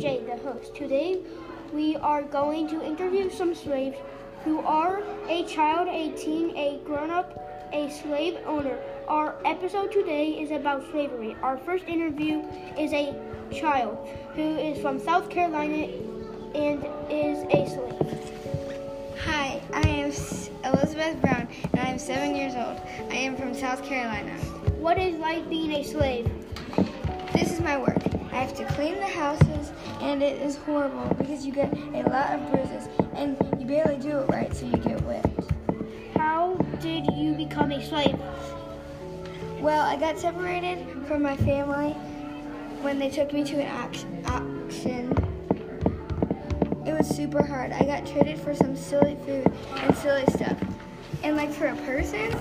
Jay, the host. Today we are going to interview some slaves who are a child, a teen, a grown up, a slave owner. Our episode today is about slavery. Our first interview is a child who is from South Carolina and is a slave. Hi, I am Elizabeth Brown and I am seven years old. I am from South Carolina. What is like being a slave? This is my work. I have to clean the houses, and it is horrible because you get a lot of bruises, and you barely do it right, so you get whipped. How did you become a slave? Well, I got separated from my family when they took me to an auction. It was super hard. I got traded for some silly food and silly stuff. And like for a person,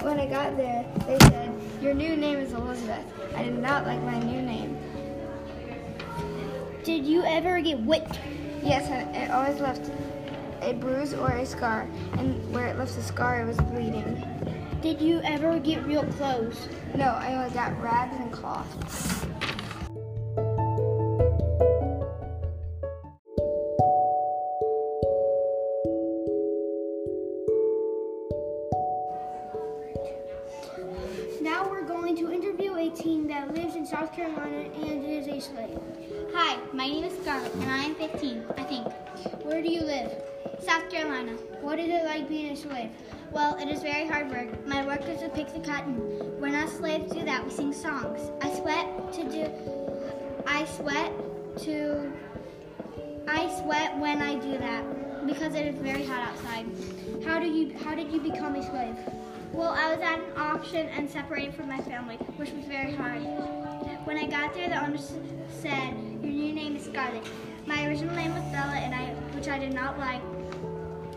when I got there, they said, Your new name is Elizabeth. I did not like my new name. Did you ever get whipped? Yes, and it always left a bruise or a scar, and where it left a scar, it was bleeding. Did you ever get real clothes? No, I only got rags and cloth. that lives in South Carolina and is a slave. Hi, my name is Scarlett and I am 15, I think. Where do you live? South Carolina. What is it like being a slave? Well, it is very hard work. My work is to pick the cotton. When us slaves do that, we sing songs. I sweat to do. I sweat to. I sweat when I do that because it is very hot outside. How do you? How did you become a slave? Well, I was at an auction and separated from my family, which was very hard. When I got there, the owner said, "Your new name is Scarlett." My original name was Bella, and I, which I did not like,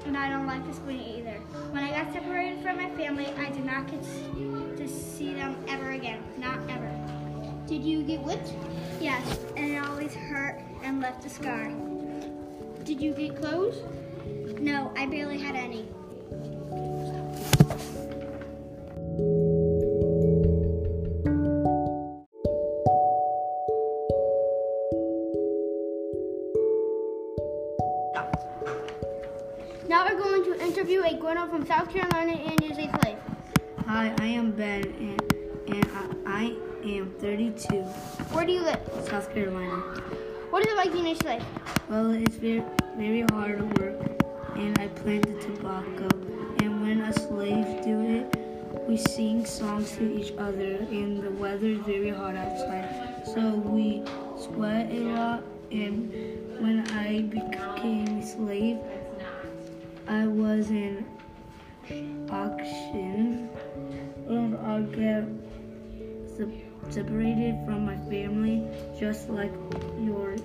and I don't like this one either. When I got separated from my family, I did not get to see them ever again. Not ever. Did you get whipped? Yes, and it always hurt and left a scar. Did you get clothes? No, I barely had any. Interview a grown-up from South Carolina and is a slave. Hi, I am Ben, and, and I, I am 32, Where do you live? South Carolina. What is it like being a slave? Well, it's very, very hard work, and I plant the tobacco. And when a slave do it, we sing songs to each other, and the weather is very hot outside, so we sweat a lot. And when I became a slave, I was in auction, and I get separated from my family, just like your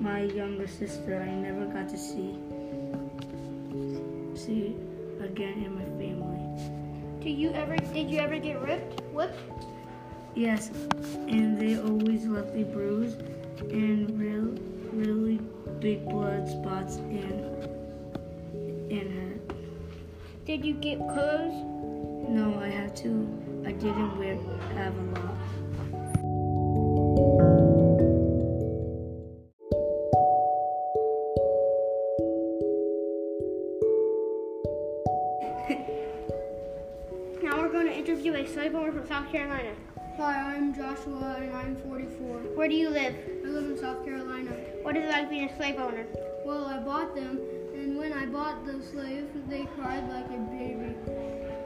my younger sister. I never got to see see again in my family. Do you ever? Did you ever get ripped? Whipped? Yes, and they always left me bruise and real, really big blood spots in Did you get clothes? No, I had to. I didn't wear have a lot. Now we're going to interview a slave owner from South Carolina. Hi, I'm Joshua and I'm 44. Where do you live? I live in South Carolina. What is it like being a slave owner? Well, I bought them, and when I bought the slave, they cried like a baby.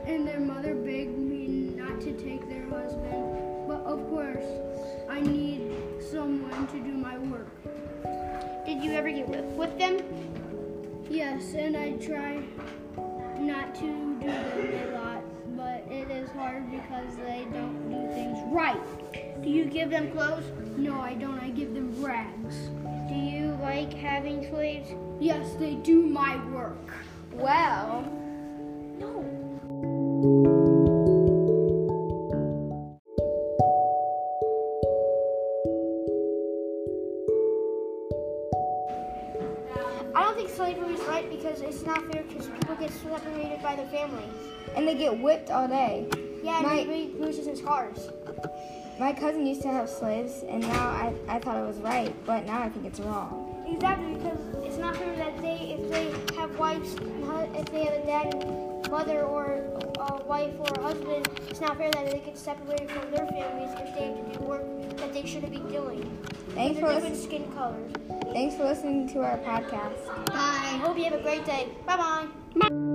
And their mother begged me not to take their husband. But of course, I need someone to do my work. Did you ever get whipped with them? Yes, and I try not to do them a lot, but it is hard because they don't do things right. Do you give them clothes? No, I don't. I give them rags. Do you like having slaves? Yes, they do my work. Well, no. I don't think slavery is right because it's not fair because people get separated by their families. and they get whipped all day. Yeah, and My- they bruises and scars. my cousin used to have slaves, and now I, I thought it was right, but now I think it's wrong. Exactly, because it's not fair that they, if they have wives, and if they have a dad and mother or a wife or a husband, it's not fair that they get separated from their families if they have to do work that they shouldn't be doing. Thanks for different listening. skin colors. Thanks for listening to our podcast. I hope you have a great day. Bye bye.